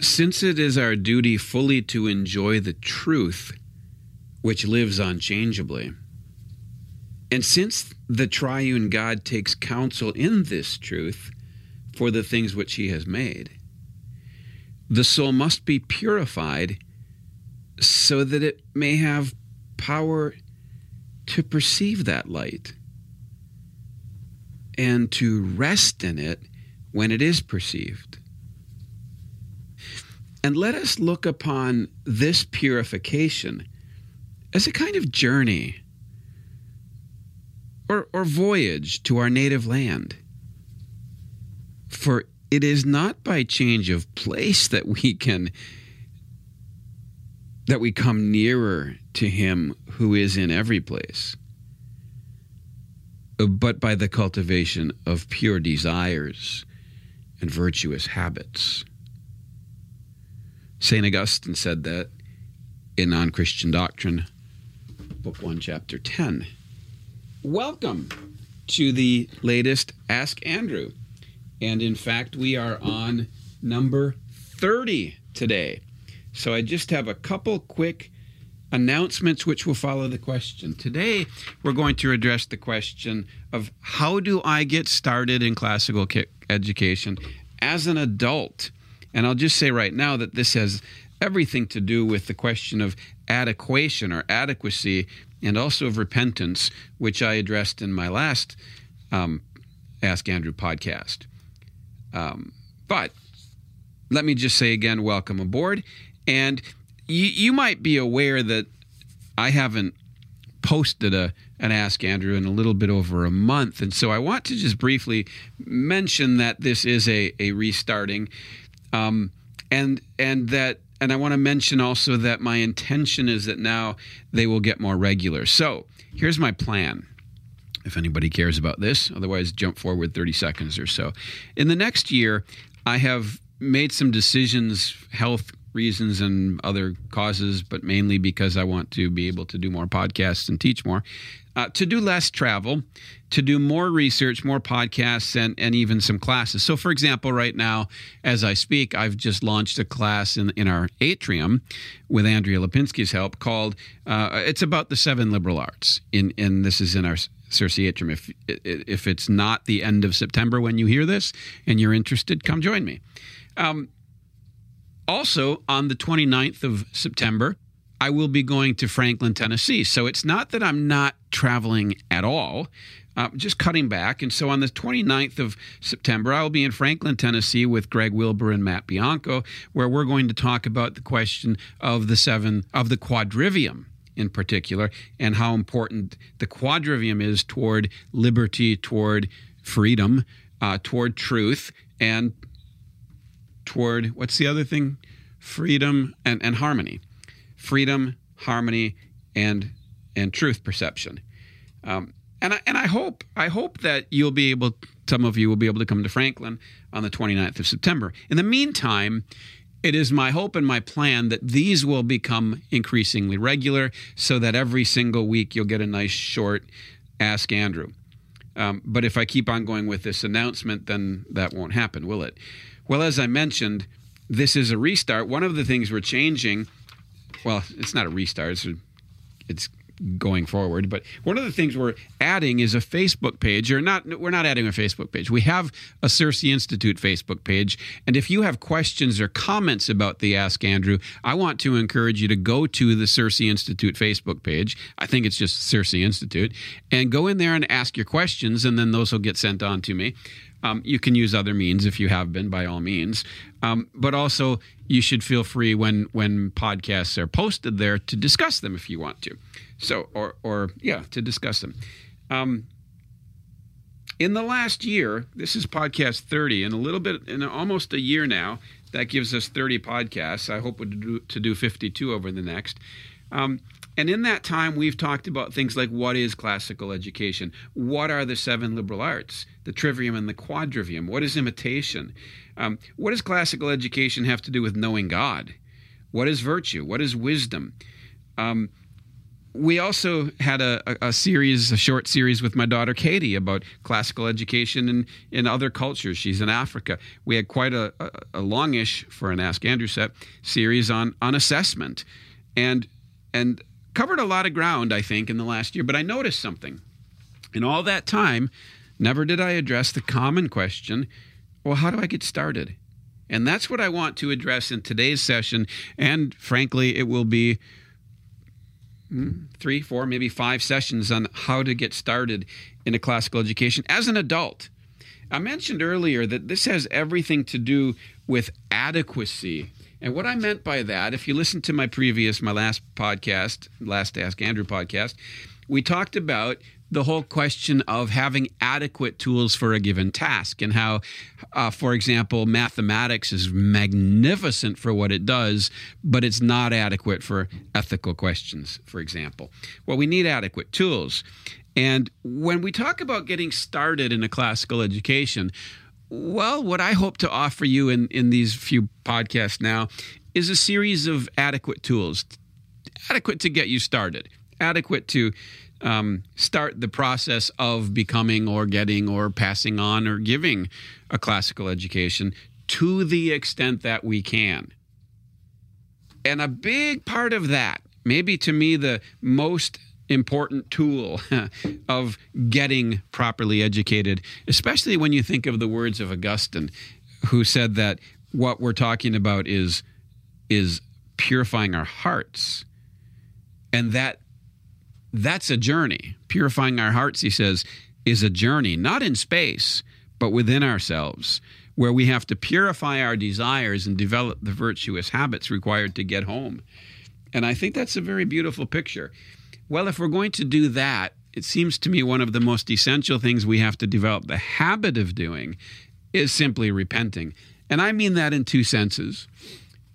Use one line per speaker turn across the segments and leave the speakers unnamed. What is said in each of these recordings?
Since it is our duty fully to enjoy the truth which lives unchangeably, and since the triune God takes counsel in this truth for the things which he has made, the soul must be purified so that it may have power to perceive that light and to rest in it when it is perceived. And let us look upon this purification as a kind of journey or, or voyage to our native land. For it is not by change of place that we can that we come nearer to him who is in every place but by the cultivation of pure desires and virtuous habits. St. Augustine said that in On Christian Doctrine, Book 1, Chapter 10. Welcome to the latest Ask Andrew. And in fact, we are on number 30 today. So I just have a couple quick announcements which will follow the question. Today, we're going to address the question of how do I get started in classical education as an adult? And I'll just say right now that this has everything to do with the question of adequation or adequacy and also of repentance, which I addressed in my last um, Ask Andrew podcast. Um, but let me just say again, welcome aboard. And you, you might be aware that I haven't posted a an Ask Andrew in a little bit over a month. And so I want to just briefly mention that this is a, a restarting. Um, and and that and I want to mention also that my intention is that now they will get more regular. So here's my plan. If anybody cares about this, otherwise jump forward 30 seconds or so. In the next year, I have made some decisions, health reasons and other causes, but mainly because I want to be able to do more podcasts and teach more. Uh, to do less travel, to do more research, more podcasts, and, and even some classes. So, for example, right now, as I speak, I've just launched a class in, in our atrium with Andrea Lipinski's help called uh, It's About the Seven Liberal Arts. In, and this is in our Circe Atrium. If, if it's not the end of September when you hear this and you're interested, come join me. Um, also, on the 29th of September, I will be going to Franklin, Tennessee. So it's not that I'm not traveling at all, uh, just cutting back. And so on the 29th of September, I will be in Franklin, Tennessee with Greg Wilbur and Matt Bianco, where we're going to talk about the question of the seven, of the quadrivium in particular, and how important the quadrivium is toward liberty, toward freedom, uh, toward truth, and toward what's the other thing? Freedom and, and harmony. Freedom, harmony, and and truth perception. Um, and I, and I hope I hope that you'll be able some of you will be able to come to Franklin on the 29th of September. In the meantime, it is my hope and my plan that these will become increasingly regular so that every single week you'll get a nice short Ask Andrew. Um, but if I keep on going with this announcement, then that won't happen, will it? Well, as I mentioned, this is a restart. One of the things we're changing, well, it's not a restart, it's, it's going forward. But one of the things we're adding is a Facebook page, or not, we're not adding a Facebook page. We have a Circe Institute Facebook page. And if you have questions or comments about the Ask Andrew, I want to encourage you to go to the Circe Institute Facebook page. I think it's just Circe Institute, and go in there and ask your questions, and then those will get sent on to me. Um, you can use other means if you have been, by all means. Um, but also, you should feel free when when podcasts are posted there to discuss them if you want to. So or or yeah, to discuss them. Um, in the last year, this is podcast 30, and a little bit in almost a year now. That gives us 30 podcasts. I hope to do, to do 52 over the next. Um, and in that time, we've talked about things like what is classical education? What are the seven liberal arts? The trivium and the quadrivium? What is imitation? Um, what does classical education have to do with knowing God? What is virtue? What is wisdom? Um, we also had a, a, series, a short series with my daughter Katie about classical education in, in other cultures. She's in Africa. We had quite a, a, a longish, for an Ask Andrew set, series on, on assessment and, and covered a lot of ground, I think, in the last year. But I noticed something. In all that time, never did I address the common question well, how do I get started? And that's what I want to address in today's session. And frankly, it will be three, four, maybe five sessions on how to get started in a classical education as an adult. I mentioned earlier that this has everything to do with adequacy. And what I meant by that, if you listen to my previous, my last podcast, last Ask Andrew podcast, we talked about the whole question of having adequate tools for a given task and how, uh, for example, mathematics is magnificent for what it does, but it's not adequate for ethical questions, for example. Well, we need adequate tools. And when we talk about getting started in a classical education, well, what I hope to offer you in, in these few podcasts now is a series of adequate tools, adequate to get you started, adequate to um, start the process of becoming or getting or passing on or giving a classical education to the extent that we can. And a big part of that, maybe to me the most important tool of getting properly educated, especially when you think of the words of Augustine, who said that what we're talking about is is purifying our hearts. And that that's a journey. Purifying our hearts, he says, is a journey, not in space, but within ourselves, where we have to purify our desires and develop the virtuous habits required to get home. And I think that's a very beautiful picture. Well, if we're going to do that, it seems to me one of the most essential things we have to develop the habit of doing is simply repenting. And I mean that in two senses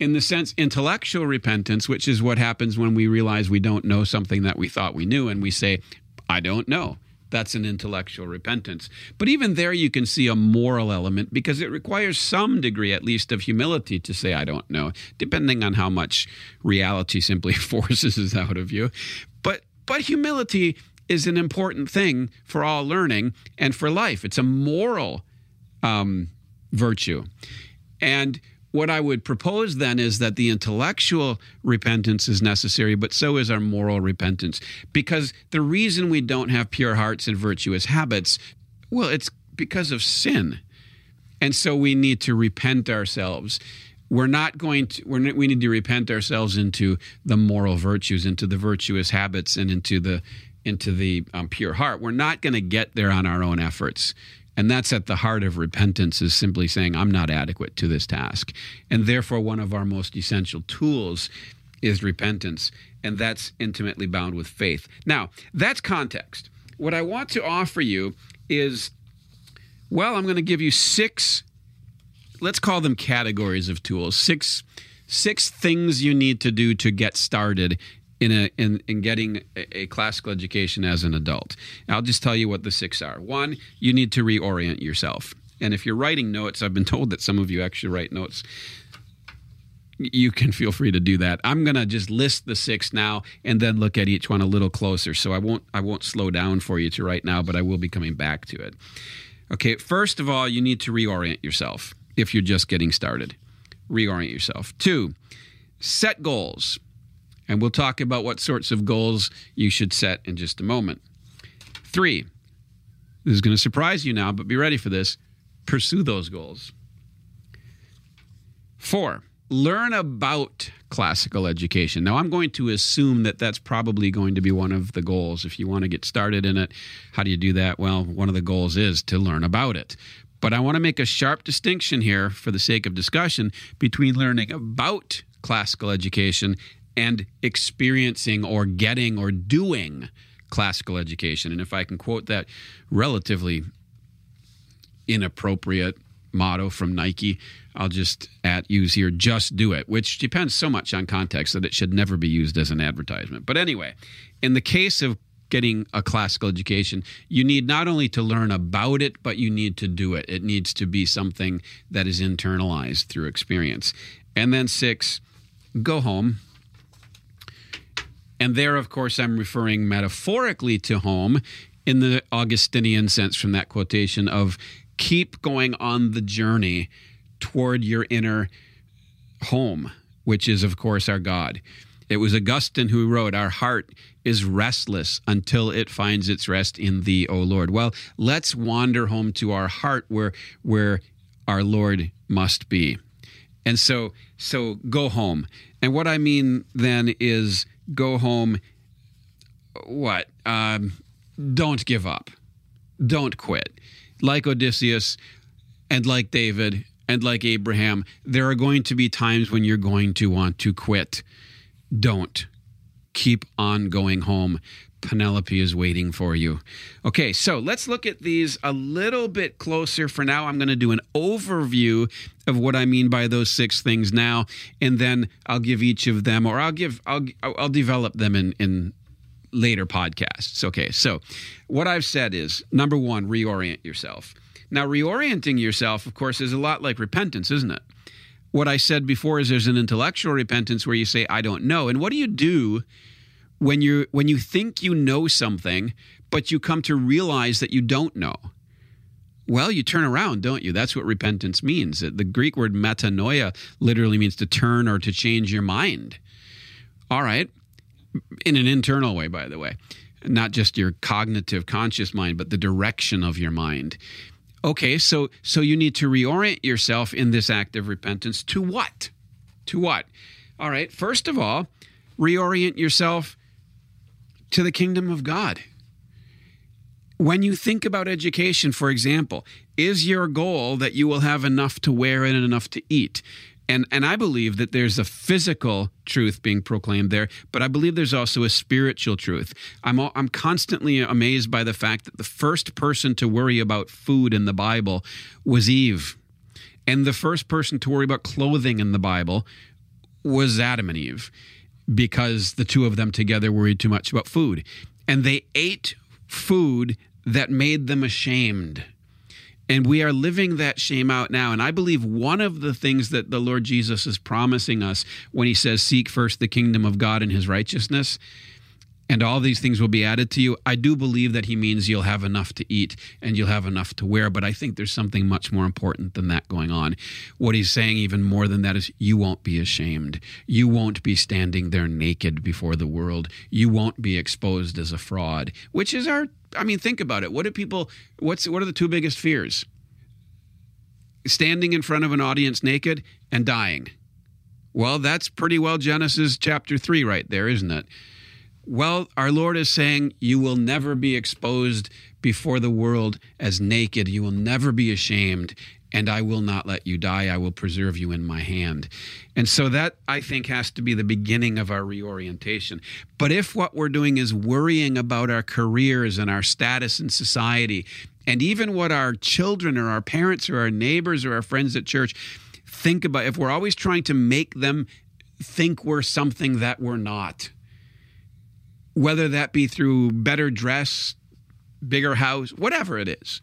in the sense intellectual repentance, which is what happens when we realize we don't know something that we thought we knew and we say, I don't know. That's an intellectual repentance. But even there, you can see a moral element because it requires some degree, at least, of humility to say, I don't know, depending on how much reality simply forces us out of you. But, but humility is an important thing for all learning and for life. It's a moral um, virtue. And what I would propose then is that the intellectual repentance is necessary, but so is our moral repentance. Because the reason we don't have pure hearts and virtuous habits, well, it's because of sin. And so we need to repent ourselves. We're not going to, we're, we need to repent ourselves into the moral virtues, into the virtuous habits, and into the, into the um, pure heart. We're not going to get there on our own efforts. And that's at the heart of repentance is simply saying, I'm not adequate to this task. And therefore, one of our most essential tools is repentance. And that's intimately bound with faith. Now, that's context. What I want to offer you is well, I'm going to give you six, let's call them categories of tools, six six things you need to do to get started in a in, in getting a, classical education as an adult. I'll just tell you what the six are. One, you need to reorient yourself. And if you're writing notes, I've been told that some of you actually write notes. You can feel free to do that. I'm going to just list the six now and then look at each one a little closer. So I won't I won't slow down for you to write now, but I will be coming back to it. Okay, first of all, you need to reorient yourself if you're just getting started. Reorient yourself. Two, set goals. And we'll talk about what sorts of goals you should set in just a moment. Three, this is going to surprise you now, but be ready for this pursue those goals. Four, learn about classical education. Now, I'm going to assume that that's probably going to be one of the goals. If you want to get started in it, how do you do that? Well, one of the goals is to learn about it. But I want to make a sharp distinction here for the sake of discussion between learning about classical education and experiencing or getting or doing classical education. And if I can quote that relatively inappropriate motto from Nike, I'll just at use here just do it, which depends so much on context that it should never be used as an advertisement. But anyway, in the case of getting a classical education, you need not only to learn about it, but you need to do it. It needs to be something that is internalized through experience. And then six, go home. And there, of course, I'm referring metaphorically to home in the Augustinian sense from that quotation of keep going on the journey toward your inner home, which is, of course, our God. It was Augustine who wrote, Our heart is restless until it finds its rest in thee, O Lord. Well, let's wander home to our heart where, where our Lord must be. And so, so go home. And what I mean then is go home. What? Um, don't give up. Don't quit like Odysseus and like David and like Abraham, there are going to be times when you're going to want to quit. Don't. Keep on going home. Penelope is waiting for you. Okay, so let's look at these a little bit closer. For now, I'm going to do an overview of what I mean by those six things now, and then I'll give each of them, or I'll give, I'll, I'll develop them in in later podcasts. Okay, so what I've said is number one, reorient yourself. Now, reorienting yourself, of course, is a lot like repentance, isn't it? What I said before is there's an intellectual repentance where you say, I don't know. And what do you do when you when you think you know something, but you come to realize that you don't know? Well, you turn around, don't you? That's what repentance means. Uh, the Greek word metanoia literally means to turn or to change your mind. All right in an internal way, by the way, not just your cognitive conscious mind, but the direction of your mind. Okay, so so you need to reorient yourself in this act of repentance to what? To what? All right, first of all, reorient yourself to the kingdom of God. When you think about education, for example, is your goal that you will have enough to wear and enough to eat? And, and I believe that there's a physical truth being proclaimed there, but I believe there's also a spiritual truth. I'm, I'm constantly amazed by the fact that the first person to worry about food in the Bible was Eve. And the first person to worry about clothing in the Bible was Adam and Eve because the two of them together worried too much about food. And they ate food that made them ashamed. And we are living that shame out now. And I believe one of the things that the Lord Jesus is promising us when he says, Seek first the kingdom of God and his righteousness, and all these things will be added to you. I do believe that he means you'll have enough to eat and you'll have enough to wear. But I think there's something much more important than that going on. What he's saying, even more than that, is you won't be ashamed. You won't be standing there naked before the world. You won't be exposed as a fraud, which is our I mean, think about it. What do people? What's what are the two biggest fears? Standing in front of an audience naked and dying. Well, that's pretty well Genesis chapter three right there, isn't it? Well, our Lord is saying, You will never be exposed before the world as naked. You will never be ashamed and I will not let you die. I will preserve you in my hand. And so that, I think, has to be the beginning of our reorientation. But if what we're doing is worrying about our careers and our status in society, and even what our children or our parents or our neighbors or our friends at church think about, if we're always trying to make them think we're something that we're not, whether that be through better dress, bigger house, whatever it is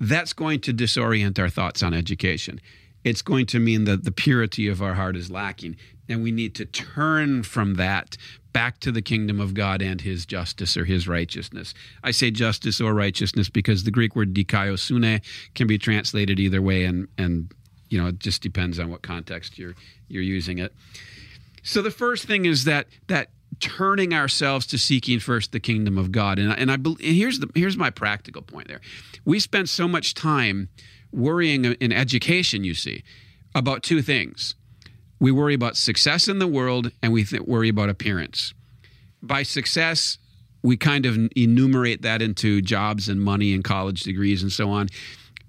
that's going to disorient our thoughts on education. It's going to mean that the purity of our heart is lacking. And we need to turn from that back to the kingdom of God and his justice or his righteousness. I say justice or righteousness because the Greek word dikaiosune can be translated either way and and you know it just depends on what context you're you're using it. So the first thing is that that turning ourselves to seeking first the kingdom of God. And, and I and here's the here's my practical point there. We spend so much time worrying in education, you see, about two things. We worry about success in the world and we th- worry about appearance. By success, we kind of enumerate that into jobs and money and college degrees and so on.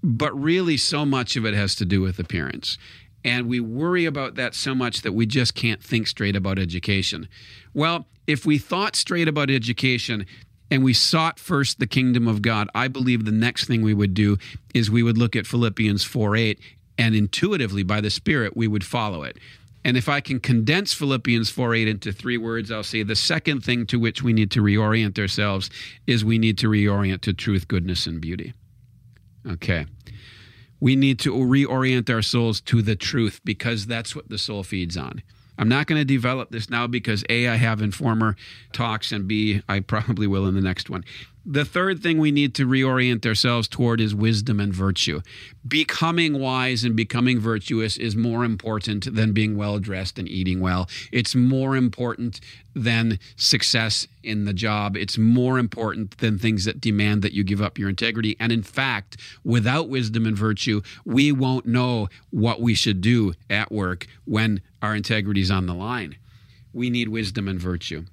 but really so much of it has to do with appearance. And we worry about that so much that we just can't think straight about education. Well, if we thought straight about education, and we sought first the kingdom of God, I believe the next thing we would do is we would look at Philippians 4 8 and intuitively by the Spirit we would follow it. And if I can condense Philippians 4 8 into three words, I'll say the second thing to which we need to reorient ourselves is we need to reorient to truth, goodness, and beauty. Okay. We need to reorient our souls to the truth because that's what the soul feeds on. I'm not going to develop this now because A, I have in former talks, and B, I probably will in the next one. The third thing we need to reorient ourselves toward is wisdom and virtue. Becoming wise and becoming virtuous is more important than being well dressed and eating well. It's more important than success in the job. It's more important than things that demand that you give up your integrity. And in fact, without wisdom and virtue, we won't know what we should do at work when our integrity is on the line. We need wisdom and virtue.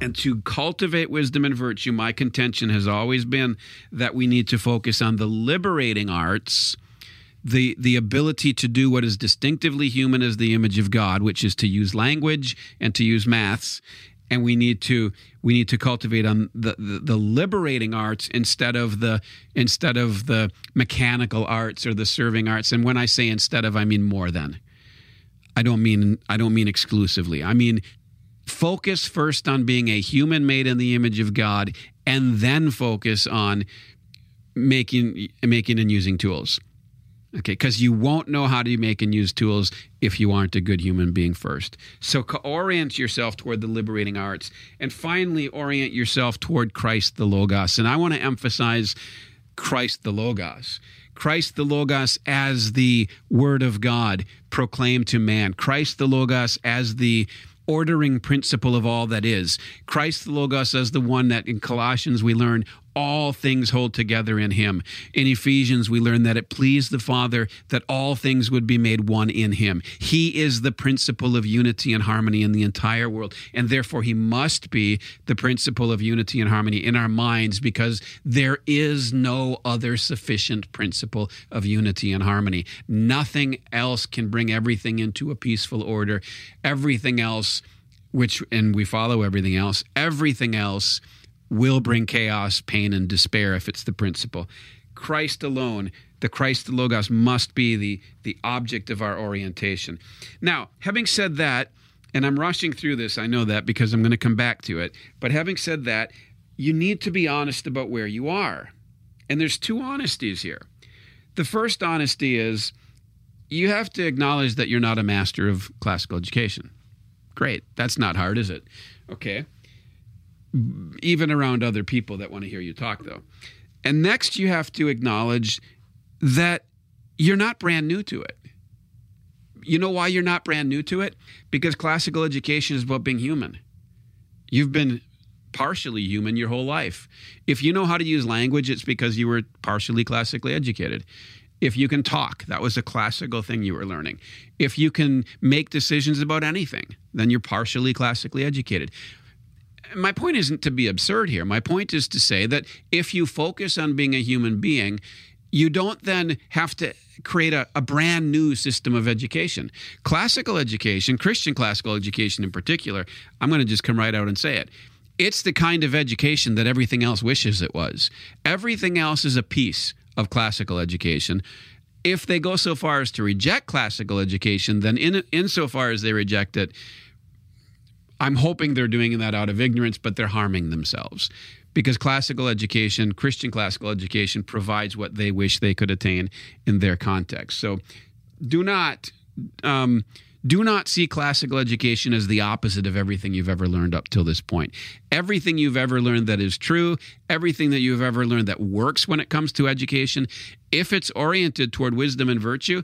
And to cultivate wisdom and virtue, my contention has always been that we need to focus on the liberating arts, the, the ability to do what is distinctively human as the image of God, which is to use language and to use maths. And we need to we need to cultivate on the, the, the liberating arts instead of the instead of the mechanical arts or the serving arts. And when I say instead of, I mean more than. I don't mean I don't mean exclusively. I mean focus first on being a human made in the image of God and then focus on making making and using tools. Okay, because you won't know how to make and use tools if you aren't a good human being first. So orient yourself toward the liberating arts, and finally orient yourself toward Christ the Logos. And I want to emphasize Christ the Logos. Christ the Logos as the Word of God proclaimed to man. Christ the Logos as the ordering principle of all that is. Christ the Logos as the one that in Colossians we learn all things hold together in him. In Ephesians, we learn that it pleased the Father that all things would be made one in him. He is the principle of unity and harmony in the entire world, and therefore he must be the principle of unity and harmony in our minds because there is no other sufficient principle of unity and harmony. Nothing else can bring everything into a peaceful order. Everything else, which, and we follow everything else, everything else will bring chaos, pain, and despair if it's the principle. Christ alone, the Christ the Logos, must be the, the object of our orientation. Now, having said that, and I'm rushing through this, I know that because I'm going to come back to it, but having said that, you need to be honest about where you are. And there's two honesties here. The first honesty is you have to acknowledge that you're not a master of classical education. Great. That's not hard, is it? Okay even around other people that want to hear you talk, though. And next, you have to acknowledge that you're not brand new to it. You know why you're not brand new to it? Because classical education is about being human. You've been partially human your whole life. If you know how to use language, it's because you were partially classically educated. If you can talk, that was a classical thing you were learning. If you can make decisions about anything, then you're partially classically educated my point isn't to be absurd here. My point is to say that if you focus on being a human being, you don't then have to create a, a, brand new system of education. Classical education, Christian classical education in particular, I'm going to just come right out and say it. It's the kind of education that everything else wishes it was. Everything else is a piece of classical education. If they go so far as to reject classical education, then in insofar as they reject it, I'm hoping they're doing that out of ignorance, but they're harming themselves because classical education, Christian classical education, provides what they wish they could attain in their context. So do not. Um, do not see classical education as the opposite of everything you've ever learned up till this point. Everything you've ever learned that is true, everything that you've ever learned that works when it comes to education, if it's oriented toward wisdom and virtue,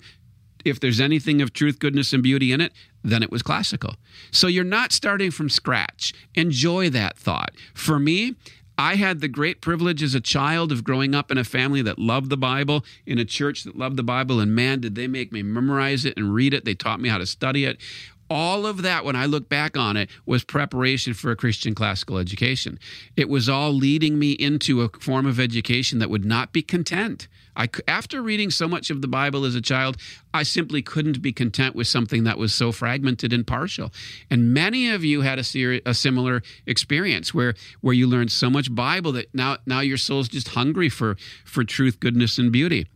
if there's anything of truth, goodness, and beauty in it, then it was classical. So you're not starting from scratch. Enjoy that thought. For me, I had the great privilege as a child of growing up in a family that loved the Bible, in a church that loved the Bible, and man, did they make me memorize it and read it. They taught me how to study it. All of that, when I look back on it, was preparation for a Christian classical education. It was all leading me into a form of education that would not be content. I, after reading so much of the Bible as a child, I simply couldn't be content with something that was so fragmented and partial. And many of you had a, seri- a similar experience where where you learned so much Bible that now now your soul's just hungry for for truth, goodness, and beauty.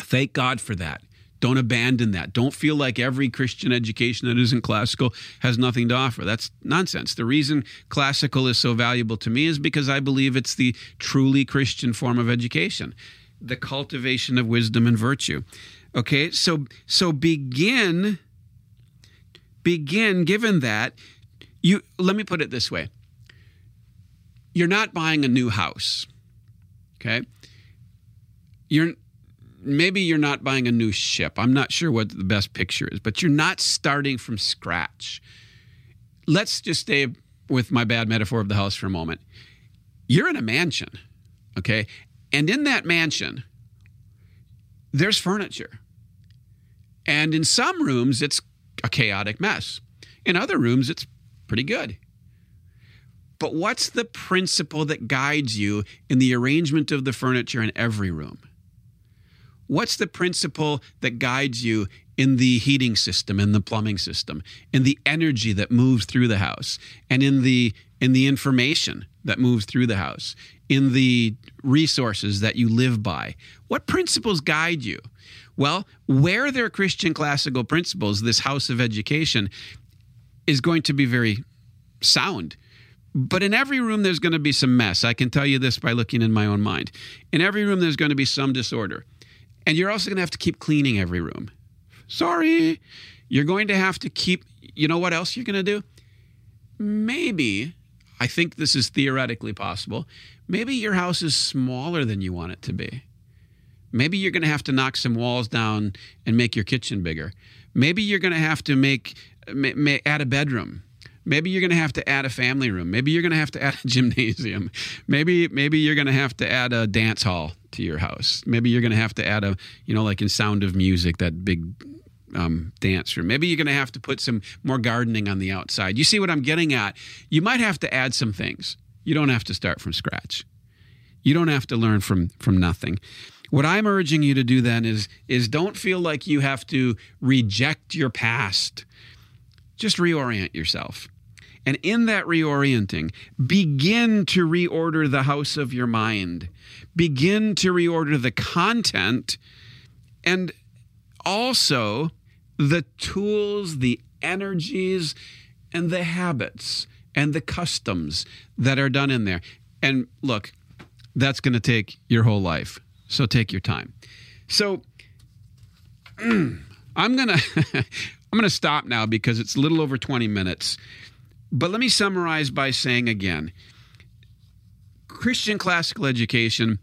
Thank God for that. Don't abandon that. Don't feel like every Christian education that isn't classical has nothing to offer. That's nonsense. The reason classical is so valuable to me is because I believe it's the truly Christian form of education, the cultivation of wisdom and virtue. Okay? So so begin begin given that you let me put it this way. You're not buying a new house. Okay? You're maybe you're not buying a new ship. I'm not sure what the best picture is, but you're not starting from scratch. Let's just stay with my bad metaphor of the house for a moment. You're in a mansion, okay? And in that mansion, there's furniture. And in some rooms, it's a chaotic mess. In other rooms, it's pretty good. But what's the principle that guides you in the arrangement of the furniture in every room? What's the principle that guides you in the heating system in the plumbing system in the energy that moves through the house and in the in the information that moves through the house in the resources that you live by? What principles guide you? Well where there are christian classical principles this house of education is going to be very sound. But in every room there's going to be some mess. I can tell you this by looking in my own mind. In every room there's going to be some disorder and you're also going to have to keep cleaning every room. Sorry. You're going to have to keep, you know what else you're going to do? Maybe, I think this is theoretically possible, maybe your house is smaller than you want it to be. Maybe you're going to have to knock some walls down and make your kitchen bigger. Maybe you're going to have to make, add a bedroom. Maybe you're going to have to add a family room. Maybe you're going to have to add a gymnasium. Maybe maybe you're going to have to add a dance hall to your house. Maybe you're going to have to add a, you know, like in Sound of Music, that big um, dance room. Maybe you're going to have to put some more gardening on the outside. You see what I'm getting at? You might have to add some things. You don't have to start from scratch. You don't have to learn from from nothing. What I'm urging you to do then is is don't feel like you have to reject your past. Just reorient yourself. And in that reorienting, begin to reorder the house of your mind. Begin to reorder the content and also the tools, the energies, and the habits and the customs that are done in there. And look, that's going to take your whole life. So take your time. So I'm going to I'm going to stop now because it's a little over 20 minutes. But let me summarize by saying again Christian classical education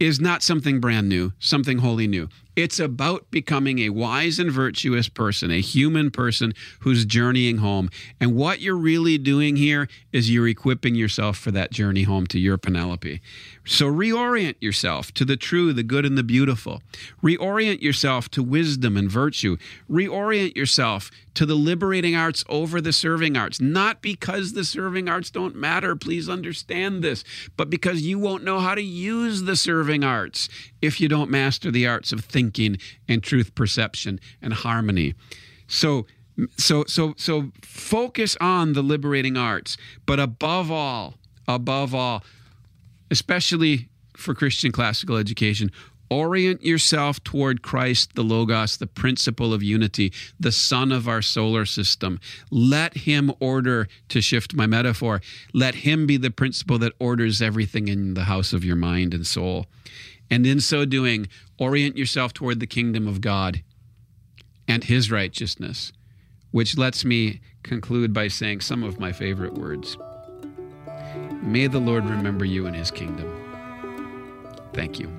is not something brand new, something wholly new. It's about becoming a wise and virtuous person, a human person who's journeying home. And what you're really doing here is you're equipping yourself for that journey home to your Penelope. So reorient yourself to the true, the good, and the beautiful. Reorient yourself to wisdom and virtue. Reorient yourself to the liberating arts over the serving arts. Not because the serving arts don't matter, please understand this, but because you won't know how to use the serving arts if you don't master the arts of thinking and truth perception and harmony. So, so, so, so focus on the liberating arts, but above all, above all, especially for Christian classical education, Orient yourself toward Christ, the Logos, the principle of unity, the sun of our solar system. Let him order, to shift my metaphor, let him be the principle that orders everything in the house of your mind and soul. And in so doing, orient yourself toward the kingdom of God and his righteousness, which lets me conclude by saying some of my favorite words. May the Lord remember you in his kingdom. Thank you.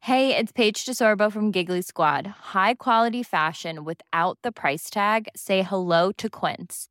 Hey, it's Paige DeSorbo from Giggly Squad. High quality fashion without the price tag? Say hello to Quince.